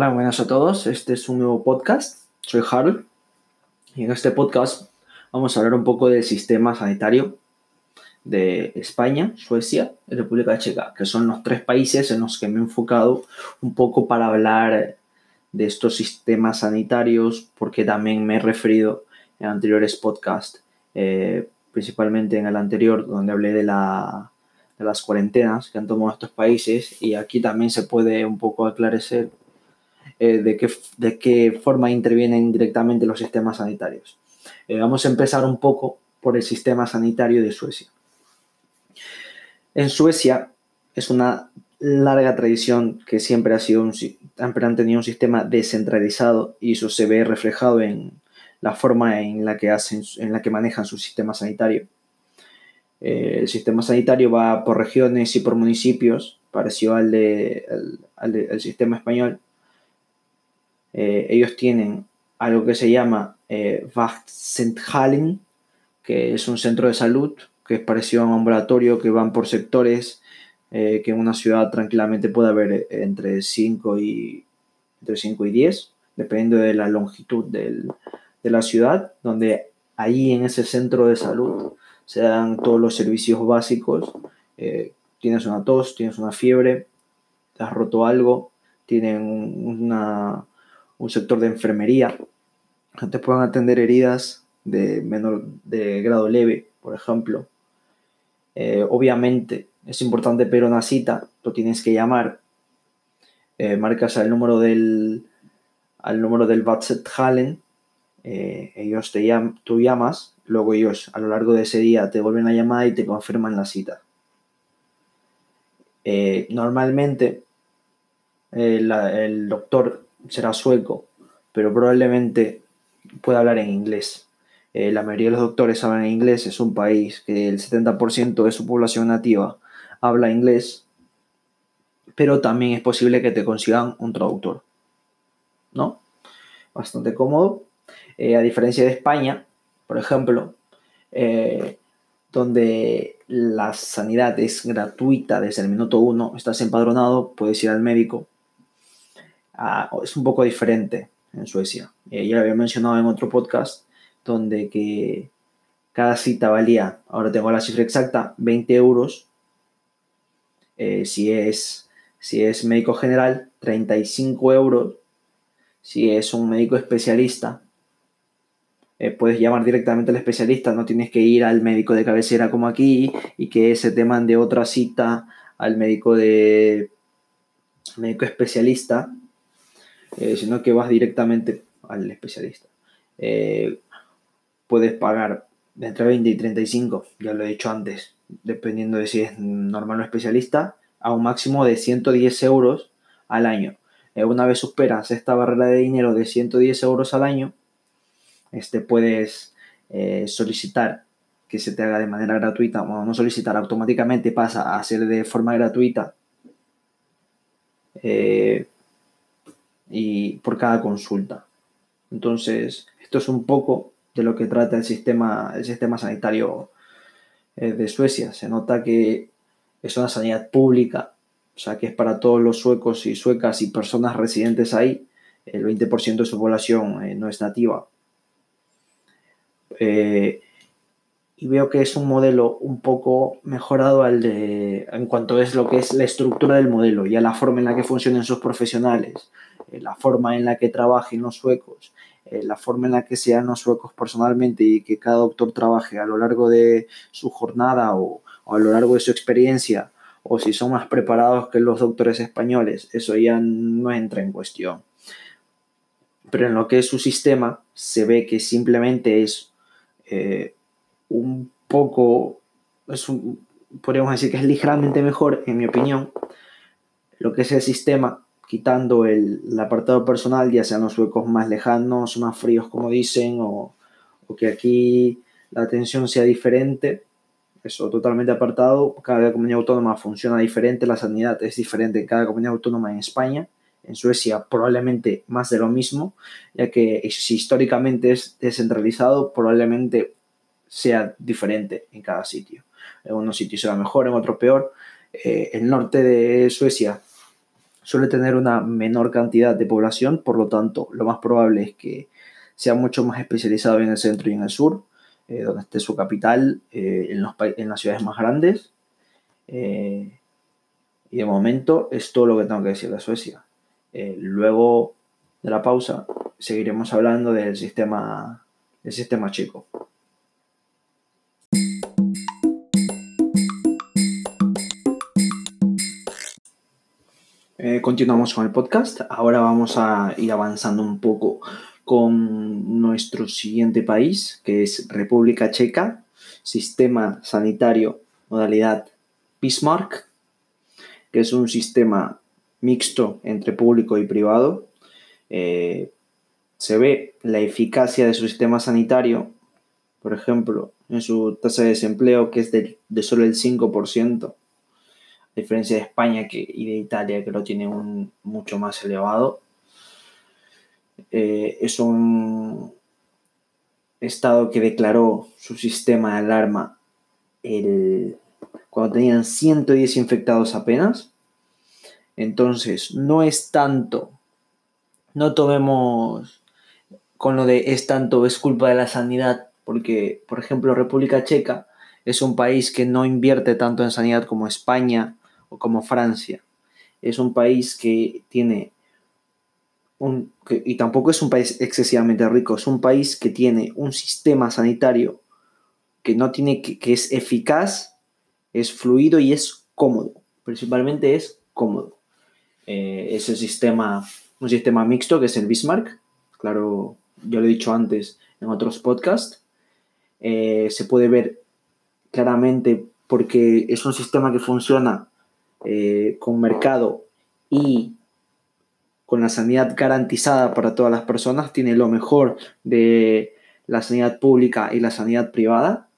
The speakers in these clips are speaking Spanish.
Hola, buenas a todos. Este es un nuevo podcast. Soy Harold y en este podcast vamos a hablar un poco del sistema sanitario de España, Suecia y República Checa, que son los tres países en los que me he enfocado un poco para hablar de estos sistemas sanitarios, porque también me he referido en anteriores podcasts, eh, principalmente en el anterior, donde hablé de, de las cuarentenas que han tomado estos países, y aquí también se puede un poco aclarecer eh, de, qué, de qué forma intervienen directamente los sistemas sanitarios. Eh, vamos a empezar un poco por el sistema sanitario de Suecia. En Suecia es una larga tradición que siempre ha sido un, siempre han tenido un sistema descentralizado y eso se ve reflejado en la forma en la que hacen, en la que manejan su sistema sanitario. Eh, el sistema sanitario va por regiones y por municipios, parecido al, de, al, sistema español. Eh, ellos tienen algo que se llama eh, que es un centro de salud que es parecido a un ambulatorio que van por sectores, eh, que en una ciudad tranquilamente puede haber eh, entre 5 y, entre 5 y 10, dependiendo de la longitud del, de la ciudad, donde ahí en ese centro de salud se dan todos los servicios básicos. Tienes una tos, tienes una fiebre, te has roto algo, tienen una, un sector de enfermería, te pueden atender heridas de, menor, de grado leve, por ejemplo, eh, obviamente es importante pero una cita, tú tienes que llamar, eh, marcas al número del, al número del Hallen, eh, ellos te llaman, tú llamas, luego ellos a lo largo de ese día te vuelven a llamar y te confirman la cita. normalmente el doctor será sueco, pero probablemente pueda hablar en inglés. Eh, la mayoría de los doctores hablan inglés, es un país que el 70% de su población nativa habla inglés, pero también es posible que te consigan un traductor, ¿no? Bastante cómodo. Eh, a diferencia de España, por ejemplo, eh, donde la sanidad es gratuita desde el minuto uno, estás empadronado, puedes ir al médico. Es un poco diferente en Suecia. ya lo había mencionado en otro podcast donde que cada cita valía, ahora tengo la cifra exacta, 20 euros. Eh, si, es, si es médico general, 35 euros. Si es un médico especialista, eh, puedes llamar directamente al especialista, no tienes que ir al médico de cabecera como aquí y que se te mande otra cita al médico de médico especialista, eh, sino que vas directamente al especialista puedes pagar entre 20 y 35, ya lo he dicho antes, dependiendo de si es normal o especialista, a un máximo de 110 euros al año. Eh, una vez superas esta barrera de dinero de 110 euros al año, este, puedes eh, solicitar que se te haga de manera gratuita, bueno, no solicitar, automáticamente pasa a ser de forma gratuita eh, y por cada consulta. Entonces, esto es un poco de lo que trata el sistema, el sistema sanitario eh, de Suecia. Se nota que es una sanidad pública, o sea que es para todos los suecos y suecas y personas residentes ahí. El 20% de su población eh, no es nativa. Eh, y veo que es un modelo un poco mejorado al de, en cuanto es lo que es la estructura del modelo y a la forma en la que funcionan sus profesionales, la forma en la que trabajen los suecos eh, la forma en la que sean los suecos personalmente y que cada doctor trabaje a lo largo de su jornada o, a lo largo de su experiencia, o si son más preparados que los doctores españoles, eso ya no entra en cuestión. Pero en lo que es su sistema, se ve que simplemente es eh, un poco, es podríamos decir que es ligeramente mejor, en mi opinión, lo que es el sistema quitando el, apartado personal, ya sean los suecos más lejanos, más fríos como dicen, o, que aquí la atención sea diferente, eso totalmente apartado, cada comunidad autónoma funciona diferente, la sanidad es diferente en cada comunidad autónoma en España, en Suecia probablemente más de lo mismo, ya que si históricamente es descentralizado, probablemente sea diferente en cada sitio. En unos sitios será mejor, en otro peor. Eh, el norte de Suecia suele tener una menor cantidad de población, por lo tanto, lo más probable es que sea mucho más especializado en el centro y en el sur, eh, donde esté su capital, eh, en, los, en, las ciudades más grandes. Eh, y de momento es todo lo que tengo que decir de Suecia. luego de la pausa seguiremos hablando del sistema, del sistema chico. Continuamos con el podcast. Ahora vamos a ir avanzando un poco con nuestro siguiente país, que es República Checa, sistema sanitario modalidad Bismarck, que es un sistema mixto entre público y privado. Eh, se ve la eficacia de su sistema sanitario, por ejemplo, en su tasa de desempleo, que es de, de solo el 5%, a diferencia de España que, y de Italia, que lo tiene un, mucho más elevado. Eh, es un estado que declaró su sistema de alarma el, cuando tenían 110 infectados apenas. Entonces, no es tanto, no tomemos con lo de es tanto, es culpa de la sanidad, porque, por ejemplo, República Checa es un país que no invierte tanto en sanidad como España como Francia. Es un país que tiene y tampoco es un país excesivamente rico, es un país que tiene un sistema sanitario que no tiene que, es eficaz, es fluido y es cómodo. Principalmente es cómodo. Eh, es el sistema, un sistema mixto que es el Bismarck. Claro, yo lo he dicho antes en otros podcasts. Eh, se puede ver claramente porque es un sistema que funciona eh, con mercado y con la sanidad garantizada para todas las personas, tiene lo mejor de la sanidad pública y la sanidad privada.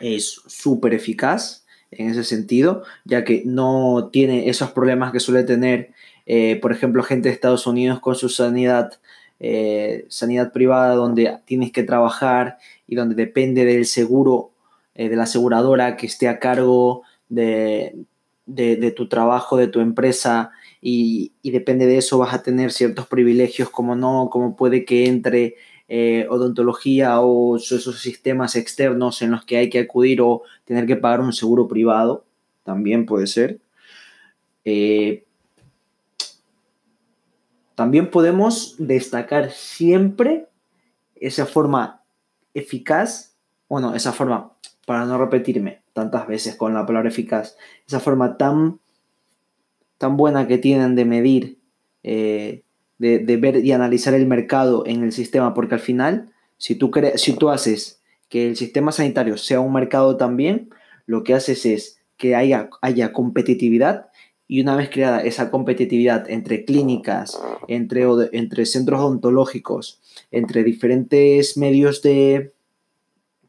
Es súper eficaz en ese sentido, ya que no tiene esos problemas que suele tener, eh, por ejemplo, gente de Estados Unidos con su sanidad, eh, sanidad privada, donde tienes que trabajar y donde depende del seguro, de la aseguradora que esté a cargo de, de tu trabajo, de tu empresa y, depende de eso vas a tener ciertos privilegios como no, como puede que entre eh, odontología o esos sistemas externos en los que hay que acudir o tener que pagar un seguro privado, también puede ser. Eh, también podemos destacar siempre esa forma eficaz, bueno, esa forma, para no repetirme tantas veces con la palabra eficaz, esa forma tan tan buena que tienen de medir, eh, de, ver y analizar el mercado en el sistema, porque al final, si tú, si tú haces que el sistema sanitario sea un mercado también, lo que haces es que haya, haya competitividad y una vez creada esa competitividad entre clínicas, entre, entre centros odontológicos, entre diferentes medios de,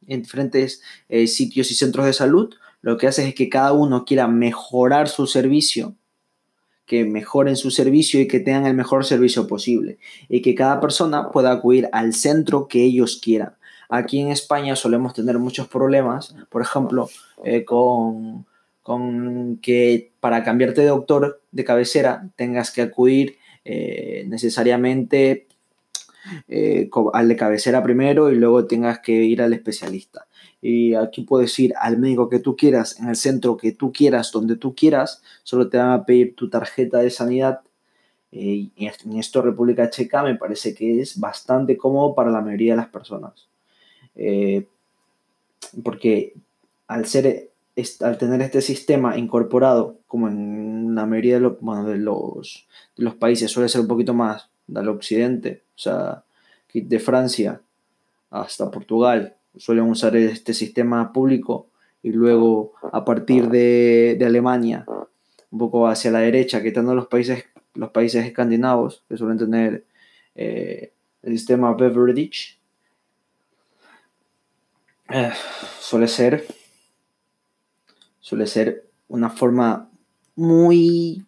en diferentes eh, sitios y centros de salud, lo que hace es que cada uno quiera mejorar su servicio que mejoren su servicio y que tengan el mejor servicio posible y que cada persona pueda acudir al centro que ellos quieran. Aquí en España solemos tener muchos problemas, por ejemplo, eh, con, que para cambiarte de doctor de cabecera tengas que acudir eh, necesariamente eh, al de cabecera primero y luego tengas que ir al especialista y aquí puedes ir al médico que tú quieras, en el centro que tú quieras, donde tú quieras, solo te van a pedir tu tarjeta de sanidad. Eh, y en esto República Checa me parece que es bastante cómodo para la mayoría de las personas. Eh, porque al, ser, al tener este sistema incorporado, como en la mayoría de, los, de, los, de los países suele ser un poquito más del occidente, o sea, de Francia hasta Portugal, suelen usar este sistema público y luego a partir de, Alemania, un poco hacia la derecha, quitando los países, los países escandinavos, que suelen tener eh, el sistema Beveridge, eh, suele ser suele ser una forma muy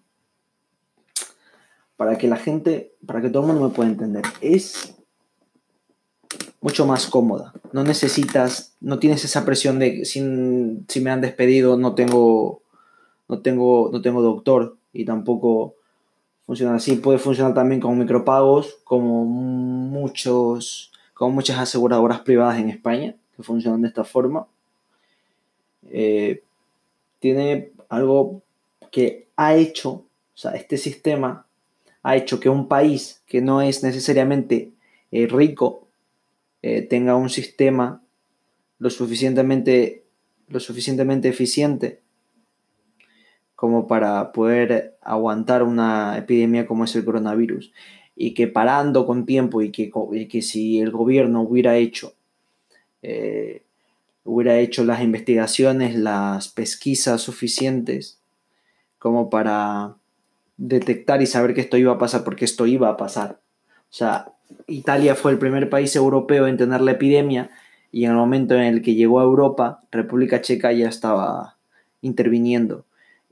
para que la gente, para que todo el mundo me pueda entender, es mucho más cómoda. No necesitas, no tienes esa presión de si, si me han despedido, no tengo, no tengo, no tengo doctor y tampoco Funciona así, puede funcionar también con micropagos, como muchos, como muchas aseguradoras privadas en España que funcionan de esta forma. Eh, tiene algo que ha hecho, o sea, este sistema ha hecho que un país que no es necesariamente eh, rico eh, tenga un sistema lo suficientemente, lo suficientemente eficiente como para poder aguantar una epidemia como es el coronavirus. Y que parando con tiempo y que, que si el gobierno hubiera hecho, eh, hubiera hecho las investigaciones, las pesquisas suficientes como para detectar y saber que esto iba a pasar, porque esto iba a pasar. O sea, Italia fue el primer país europeo en tener la epidemia y en el momento en el que llegó a Europa, República Checa ya estaba interviniendo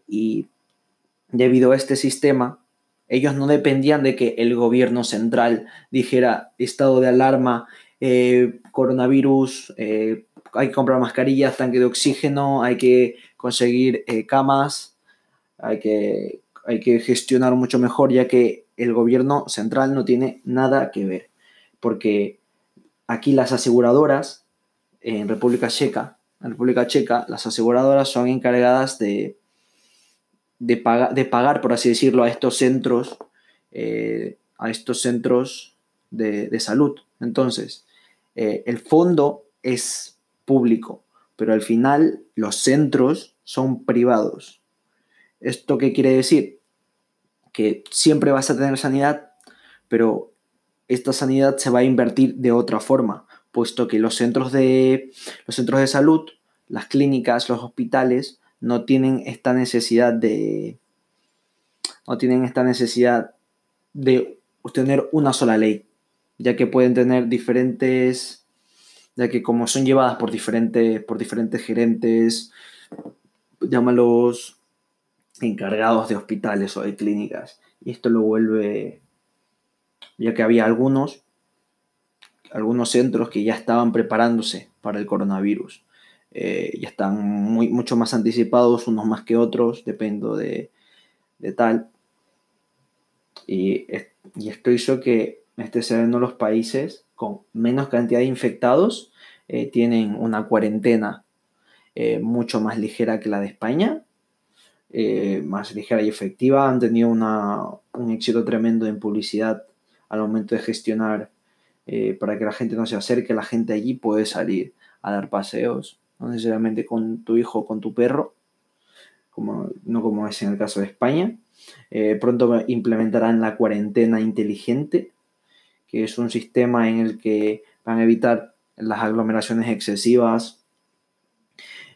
y debido a este sistema, ellos no dependían de que el gobierno central dijera estado de alarma, eh, coronavirus, eh, hay que comprar mascarillas, tanque de oxígeno, hay que conseguir eh, camas, hay que, hay que gestionar mucho mejor, ya que el gobierno central no tiene nada que ver. Porque aquí las aseguradoras, en República Checa, en República Checa, las aseguradoras son encargadas de de, de pagar, por así decirlo, a estos centros, eh, a estos centros de, salud. Entonces, eh, el fondo es público, pero al final los centros son privados. ¿Esto qué quiere decir? Que siempre vas a tener sanidad, pero esta sanidad se va a invertir de otra forma, puesto que los centros de, los centros de salud, las clínicas, los hospitales, no tienen esta necesidad de. No tienen esta necesidad de tener una sola ley, ya que pueden tener diferentes. Ya que como son llevadas por diferentes, por diferentes gerentes, llámalos encargados de hospitales o de clínicas. Y esto lo vuelve, ya que había algunos, algunos centros que ya estaban preparándose para el coronavirus. Eh, ya están muy, mucho más anticipados, unos más que otros, dependo de, tal. Y, y esto hizo que este sea uno de los países con menos cantidad de infectados eh, tienen una cuarentena eh, mucho más ligera que la de España, más ligera y efectiva. Han tenido un éxito tremendo en publicidad al momento de gestionar para que la gente no se acerque, la gente allí puede salir a dar paseos no necesariamente con tu hijo o con tu perro, como, no como es en el caso de España. Eh, pronto implementarán la cuarentena inteligente, que es un sistema en el que van a evitar las aglomeraciones excesivas,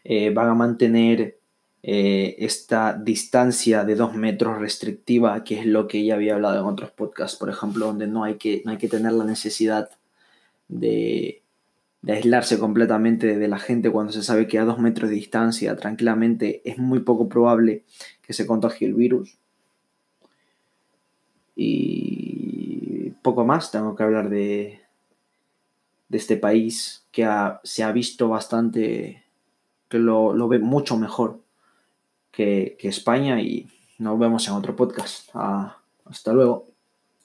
eh, van a mantener eh, esta distancia de dos metros restrictiva, que es lo que ya había hablado en otros podcasts, por ejemplo, donde no hay que, no hay que tener la necesidad de, de aislarse completamente de la gente cuando se sabe que a dos metros de distancia tranquilamente es muy poco probable que se contagie el virus. Y poco más tengo que hablar de, de este país que se ha visto bastante, que lo, ve mucho mejor que, España y nos vemos en otro podcast. Ah, hasta luego.